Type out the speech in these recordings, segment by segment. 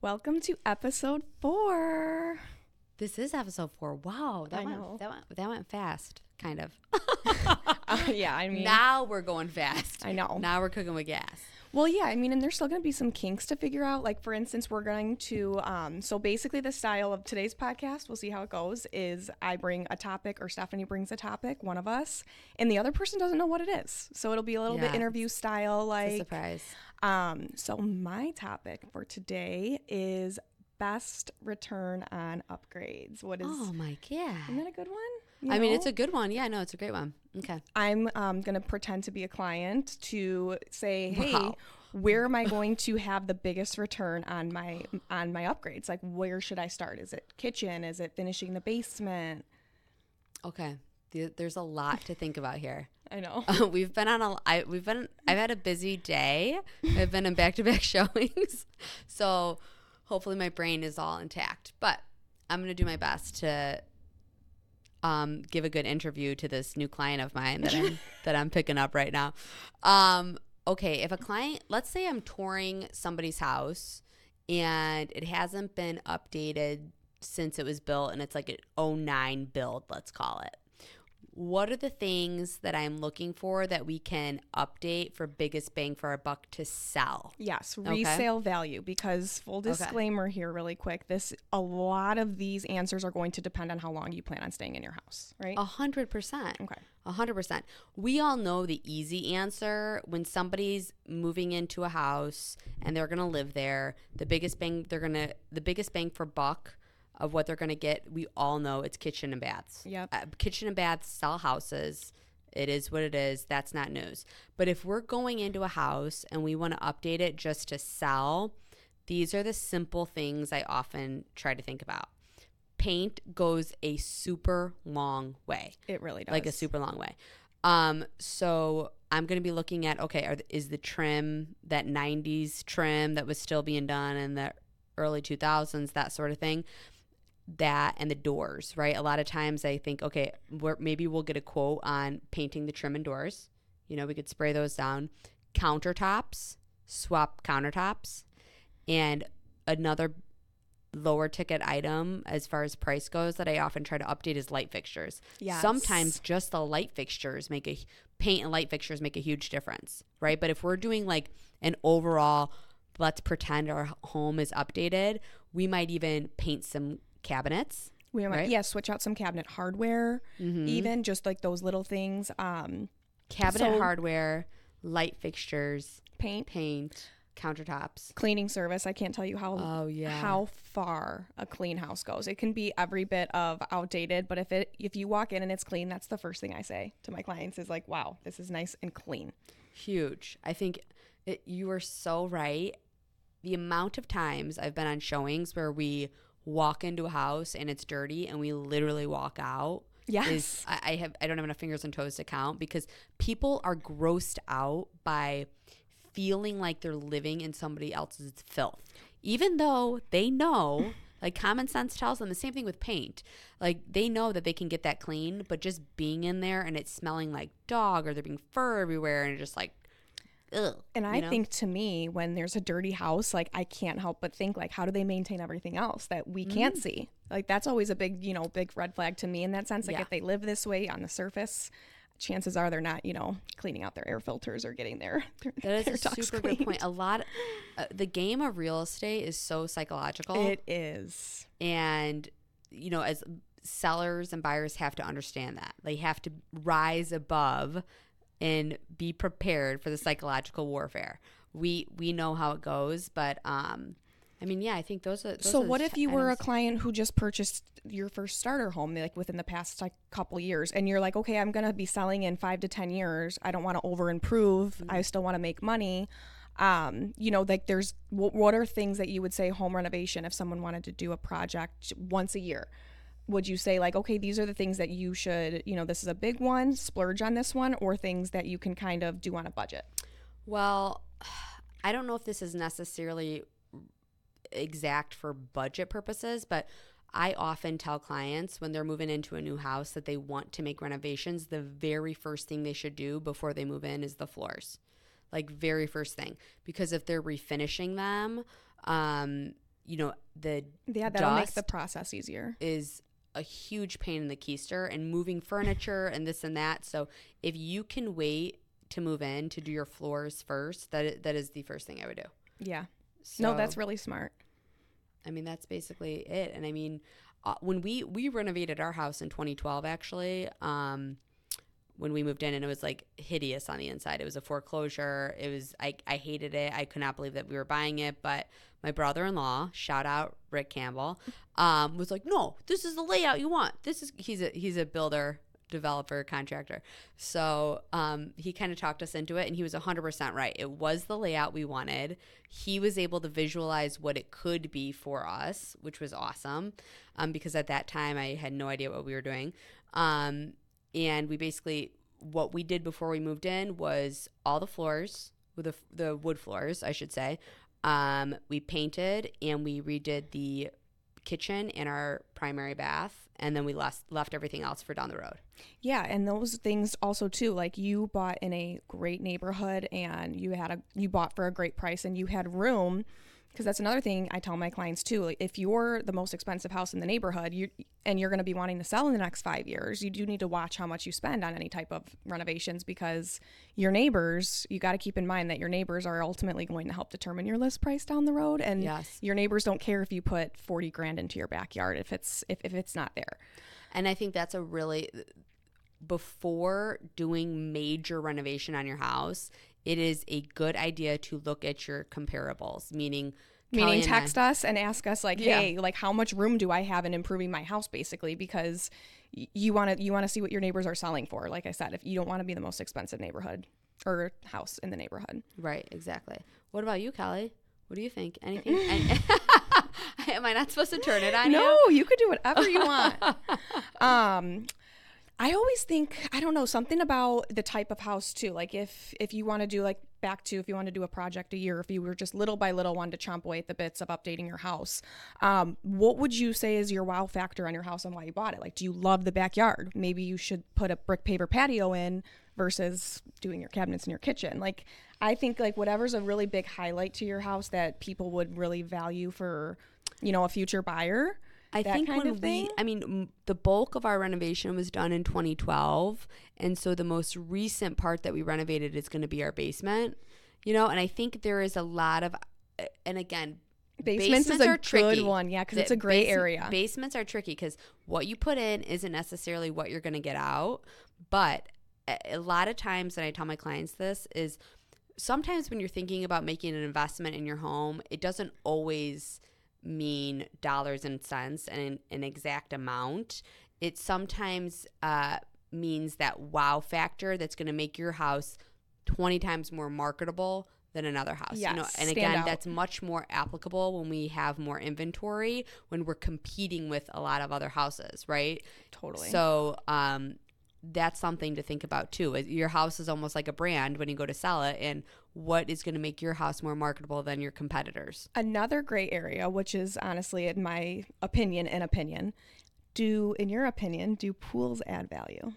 Welcome to episode four. This is episode four. Wow, that I went know. that went that went fast, kind of. Uh, yeah, I mean, now we're going fast. I know. Now we're cooking with gas. Well, yeah, I mean, and there's still going to be some kinks to figure out. Like, for instance, we're going to, um, so basically, the style of today's podcast, we'll see how it goes, is I bring a topic or Stefanie brings a topic, one of us, and the other person doesn't know what it is. So it'll be a little Yeah. bit interview style. Like, surprise. um, so my topic for today is best return on upgrades. What is, Oh my god. isn't that a good one? You I mean, know? it's a good one. Yeah, no, it's a great one. Okay. I'm um, going to pretend to be a client to say, hey, Wow. where am I going to have the biggest return on my on my upgrades? Like, where should I start? Is it kitchen? Is it finishing the basement? Okay. There's a lot to think about here. I know. we've been on a I, we've been I've had a busy day. I've been in back-to-back showings. So, hopefully my brain is all intact. But I'm going to do my best to um, give a good interview to this new client of mine that I'm that I'm picking up right now. Um, okay, if a client, let's say I'm touring somebody's house and it hasn't been updated since it was built and it's like an 09 build, let's call it. What are the things that I'm looking for that we can update for biggest bang for our buck to sell? Yes, resale value. Because full disclaimer here, really quick, this a lot of these answers are going to depend on how long you plan on staying in your house, right? A hundred percent. Okay. A hundred percent. We all know the easy answer when somebody's moving into a house and they're gonna live there. The biggest bang they're gonna the biggest bang for buck of what they're gonna get. We all know it's kitchen and baths. Yep. Uh, kitchen and baths sell houses. It is what it is. That's not news. But if we're going into a house and we want to update it just to sell, these are the simple things I often try to think about. Paint goes a super long way It really does. like a super long way. Um, so I'm going to be looking at okay, are, is the trim that 90s trim that was still being done in the early 2000s, that sort of thing? That and the doors, right? A lot of times I think, okay, we're, maybe we'll get a quote on painting the trim and doors. You know, we could spray those down. Countertops, swap countertops, and another lower ticket item as far as price goes that I often try to update is light fixtures. Yes. Sometimes just the light fixtures make a paint and light fixtures make a huge difference, right? But if we're doing like an overall let's pretend our home is updated, we might even paint some cabinets. we might, right? yeah, switch out some cabinet hardware, even just like those little things. Um, Cabinet So- hardware, light fixtures, paint, paint, countertops. cleaning service. I can't tell you how Oh yeah. how far a clean house goes. It can be every bit of outdated, but if it if you walk in and it's clean, that's the first thing I say to my clients is like, "Wow, this is nice and clean." huge. I think it, you are so right. The amount of times I've been on showings where we walk into a house and it's dirty and we literally walk out Yes. is I, I have I don't have enough fingers and toes to count because people are grossed out by feeling like they're living in somebody else's filth. Even though they know like common sense tells them the same thing with paint. Like they know that they can get that clean, but just being in there and it's smelling like dog or there being fur everywhere and just like ugh. And I you know? think to me, when there's a dirty house, like I can't help but think like, how do they maintain everything else that we can't Mm. see? Like that's always a big, you know, big red flag to me in that sense. Like Yeah. if they live this way on the surface, chances are they're not, you know, cleaning out their air filters or getting their their, That their a super cleaned. good point. A lot, uh, the game of real estate is so psychological, It is. and you know, as sellers and buyers have to understand that they have to rise above and be prepared for the psychological warfare. We we know how it goes, but um, I mean, yeah, I think those are. Those So are what if you were a client who just purchased your first starter home like within the past like couple years and you're like, "Okay, I'm to be selling in 5 to 10 years. I don't want to over improve. Mm-hmm. I still want to make money." Um, you know, like there's what, what are things that you would say home renovation if someone wanted to do a project once a year? Would you say like, "Okay, these are the things that you should, you know, this is a big one, splurge on this one," or things that you can kind of do on a budget? Well, I don't know if this is necessarily exact for budget purposes, but I often tell clients when they're moving into a new house that they want to make renovations, the very first thing they should do before they move in is the floors. Like very first thing. Because if they're refinishing them, um, you know, the Yeah, that'll make the process easier. is a huge pain in the keister and moving furniture and this and that. So if you can wait to move in to do your floors first, that that is the first thing I would do. Yeah. So, no, that's really smart. I mean that's basically it. And I mean, uh, when we we renovated our house in 2012, actually, um, when we moved in, and it was like hideous on the inside. It was a foreclosure. It was I I hated it. I could not believe that we were buying it, but my brother-in-law, shout out Rick Campbell, um, was like, "No, this is the layout you want. This is he's a he's a builder." developer contractor so um, he kind of talked us into it and he was 100% right it was the layout we wanted he was able to visualize what it could be for us which was awesome um, because at that time i had no idea what we were doing um, and we basically what we did before we moved in was all the floors with the, the wood floors i should say um, we painted and we redid the kitchen and our primary bath and then we left, left everything else for down the road Yeah, and those things also too. Like you bought in a great neighborhood and you had a you bought for a great price and you had room because that's another thing I tell my clients too. Like if you're the most expensive house in the neighborhood, you and you're going to be wanting to sell in the next 5 years, you do need to watch how much you spend on any type of renovations because your neighbors, you got to keep in mind that your neighbors are ultimately going to help determine your list price down the road and Yes. your neighbors don't care if you put 40 grand into your backyard if it's if, if it's not there. And I think that's a really before doing major renovation on your house, it is a good idea to look at your comparables, meaning meaning and I- text us and ask us like Yeah. hey like how much room do i have in improving my house basically because y- you want to you want to see what your neighbors are selling for like i said if you don't want to be the most expensive neighborhood or house in the neighborhood Right, exactly. What about you, Kelly? What do you think? Anything? any- Am I not supposed to turn it on no you? you could do whatever you want um i always think i don't know something about the type of house too like if if you want to do like back to if you want to do a project a year if you were just little by little wanted to chomp away at the bits of updating your house um, what would you say is your wow factor on your house and why you bought it? Like do you love the backyard? Maybe you should put a brick paver patio in versus doing your cabinets in your kitchen. Like i think like whatever's a really big highlight to your house that people would really value for you know a future buyer I think when we, I mean, m- the bulk of our renovation was done in 2012, and so the most recent part that we renovated is going to be our basement. You know, and I think there is a lot of, uh, and again, Basements, is are a tricky. good one, yeah, because it's a gray base- area. Basements are tricky because what you put in isn't necessarily what you're going to get out. But a, a lot of times, and I tell my clients this, is sometimes when you're thinking about making an investment in your home, it doesn't always mean dollars and cents and an, exact amount. It sometimes uh, means that wow factor that's going to make your house 20 times more marketable than another house. you know, and again, out. that's much more applicable when we have more inventory, when we're competing with a lot of other houses, right? totally. So, um, that's something to think about too. Your house is almost like a brand when you go to sell it, and what is going to make your house more marketable than your competitors? Another gray area, which is honestly, in my opinion, an opinion, do in your opinion, do pools add value?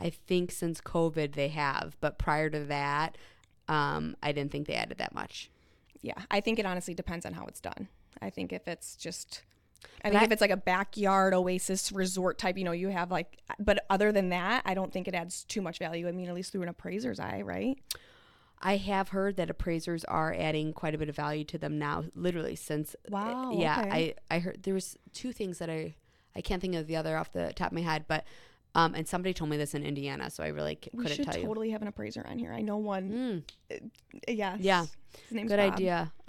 I think since COVID they have, but prior to that, um, I didn't think they added that much. Yeah, I think it honestly depends on how it's done. I think if it's just, I think if it's like a backyard oasis resort type, you know, you have like, but other than that, I don't think it adds too much value. I mean, at least through an appraiser's eye, right? I have heard that appraisers are adding quite a bit of value to them now, literally since. Uh, wow, Yeah, okay. I I heard there was two things that I I can't think of the other off the top of my head, but um, and somebody told me this in Indiana, so I really c- We couldn't tell you. Should totally have an appraiser on here. I know one. Mm, Yeah. Yeah. His name's good Bob. idea,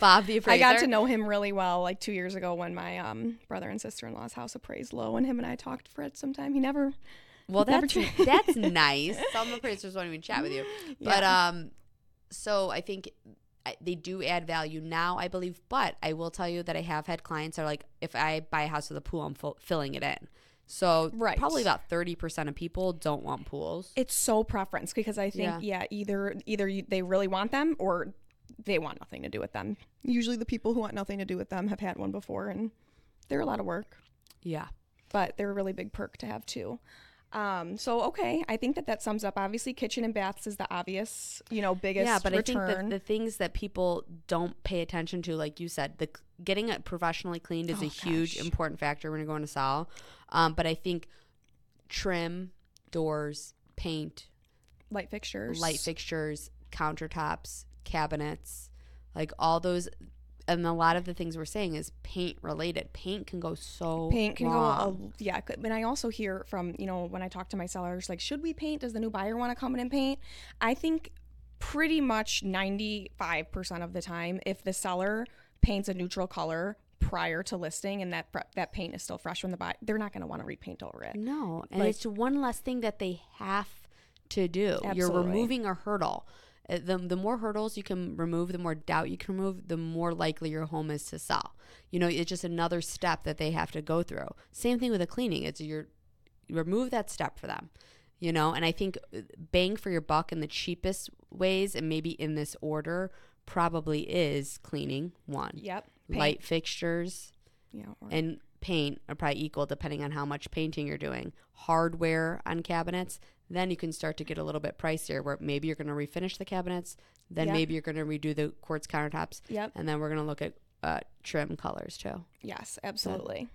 Bob the appraiser. I got to know him really well like two years ago when my um, brother and sister in law's house appraised low, and him and I talked for it sometime. He never. Well, Never that's tra- that's nice. Some appraisers won't even chat with you, but um, so I think I- they do add value now, I believe. But I will tell you that I have had clients that are like, if I buy a house with a pool, I'm full, filling it in. So Right. probably about thirty percent of people don't want pools. It's so preference because I think yeah, either either you, they really want them or they want nothing to do with them. Usually, the people who want nothing to do with them have had one before, and they're a lot of work, Yeah. but they're a really big perk to have too. Um, so okay, I think that that sums up. Obviously, kitchen and baths is the obvious, you know, biggest yeah, but return. I think that the things that people don't pay attention to, like you said, the getting it professionally cleaned is Oh, a huge important factor when you're going to sell. Um, but I think trim, doors, paint, light fixtures, light fixtures, countertops, cabinets, like all those. And a lot of the things we're saying is paint related. Paint can go so paint can wrong. go a, yeah and i also hear from you know when i talk to my sellers like should we paint does the new buyer want to come in and paint i think pretty much 95% of the time if the seller paints a neutral color prior to listing and that that paint is still fresh when the buy they're not going to want to repaint over it No, and Like- it's one less thing that they have to do. You're removing a hurdle. Uh, The, the more hurdles you can remove, the more doubt you can remove, the more likely your home is to sell. You know, it's just another step that they have to go through. Same thing with a cleaning. It's your you remove that step for them. You know, and I think uh, bang for your buck in the cheapest ways, and maybe in this order, probably is cleaning one, yep paint, light fixtures, yeah or- and paint are probably equal depending on how much painting you're doing. Hardware on cabinets, then you can start to get a little bit pricier where maybe you're going to refinish the cabinets, then Yep. maybe you're going to redo the quartz countertops, yep and then we're going to look at uh, trim colors too. Yes, absolutely.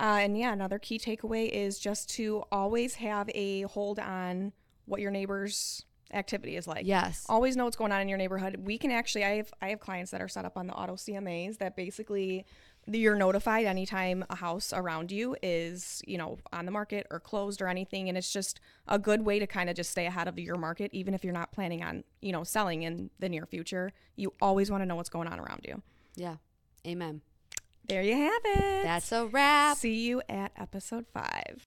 Uh, and yeah, another key takeaway is just to always have a hold on what your neighbor's activity is like. Yes. Always know what's going on in your neighborhood. We can actually, I have, I have clients that are set up on the auto CMAs that basically you're notified anytime a house around you is, you know, on the market or closed or anything. And it's just a good way to kind of just stay ahead of your market, even if you're not planning on, you know, selling in the near future. You always want to know what's going on around you. Yeah. Amen. There you have it. That's a wrap. See you at episode five.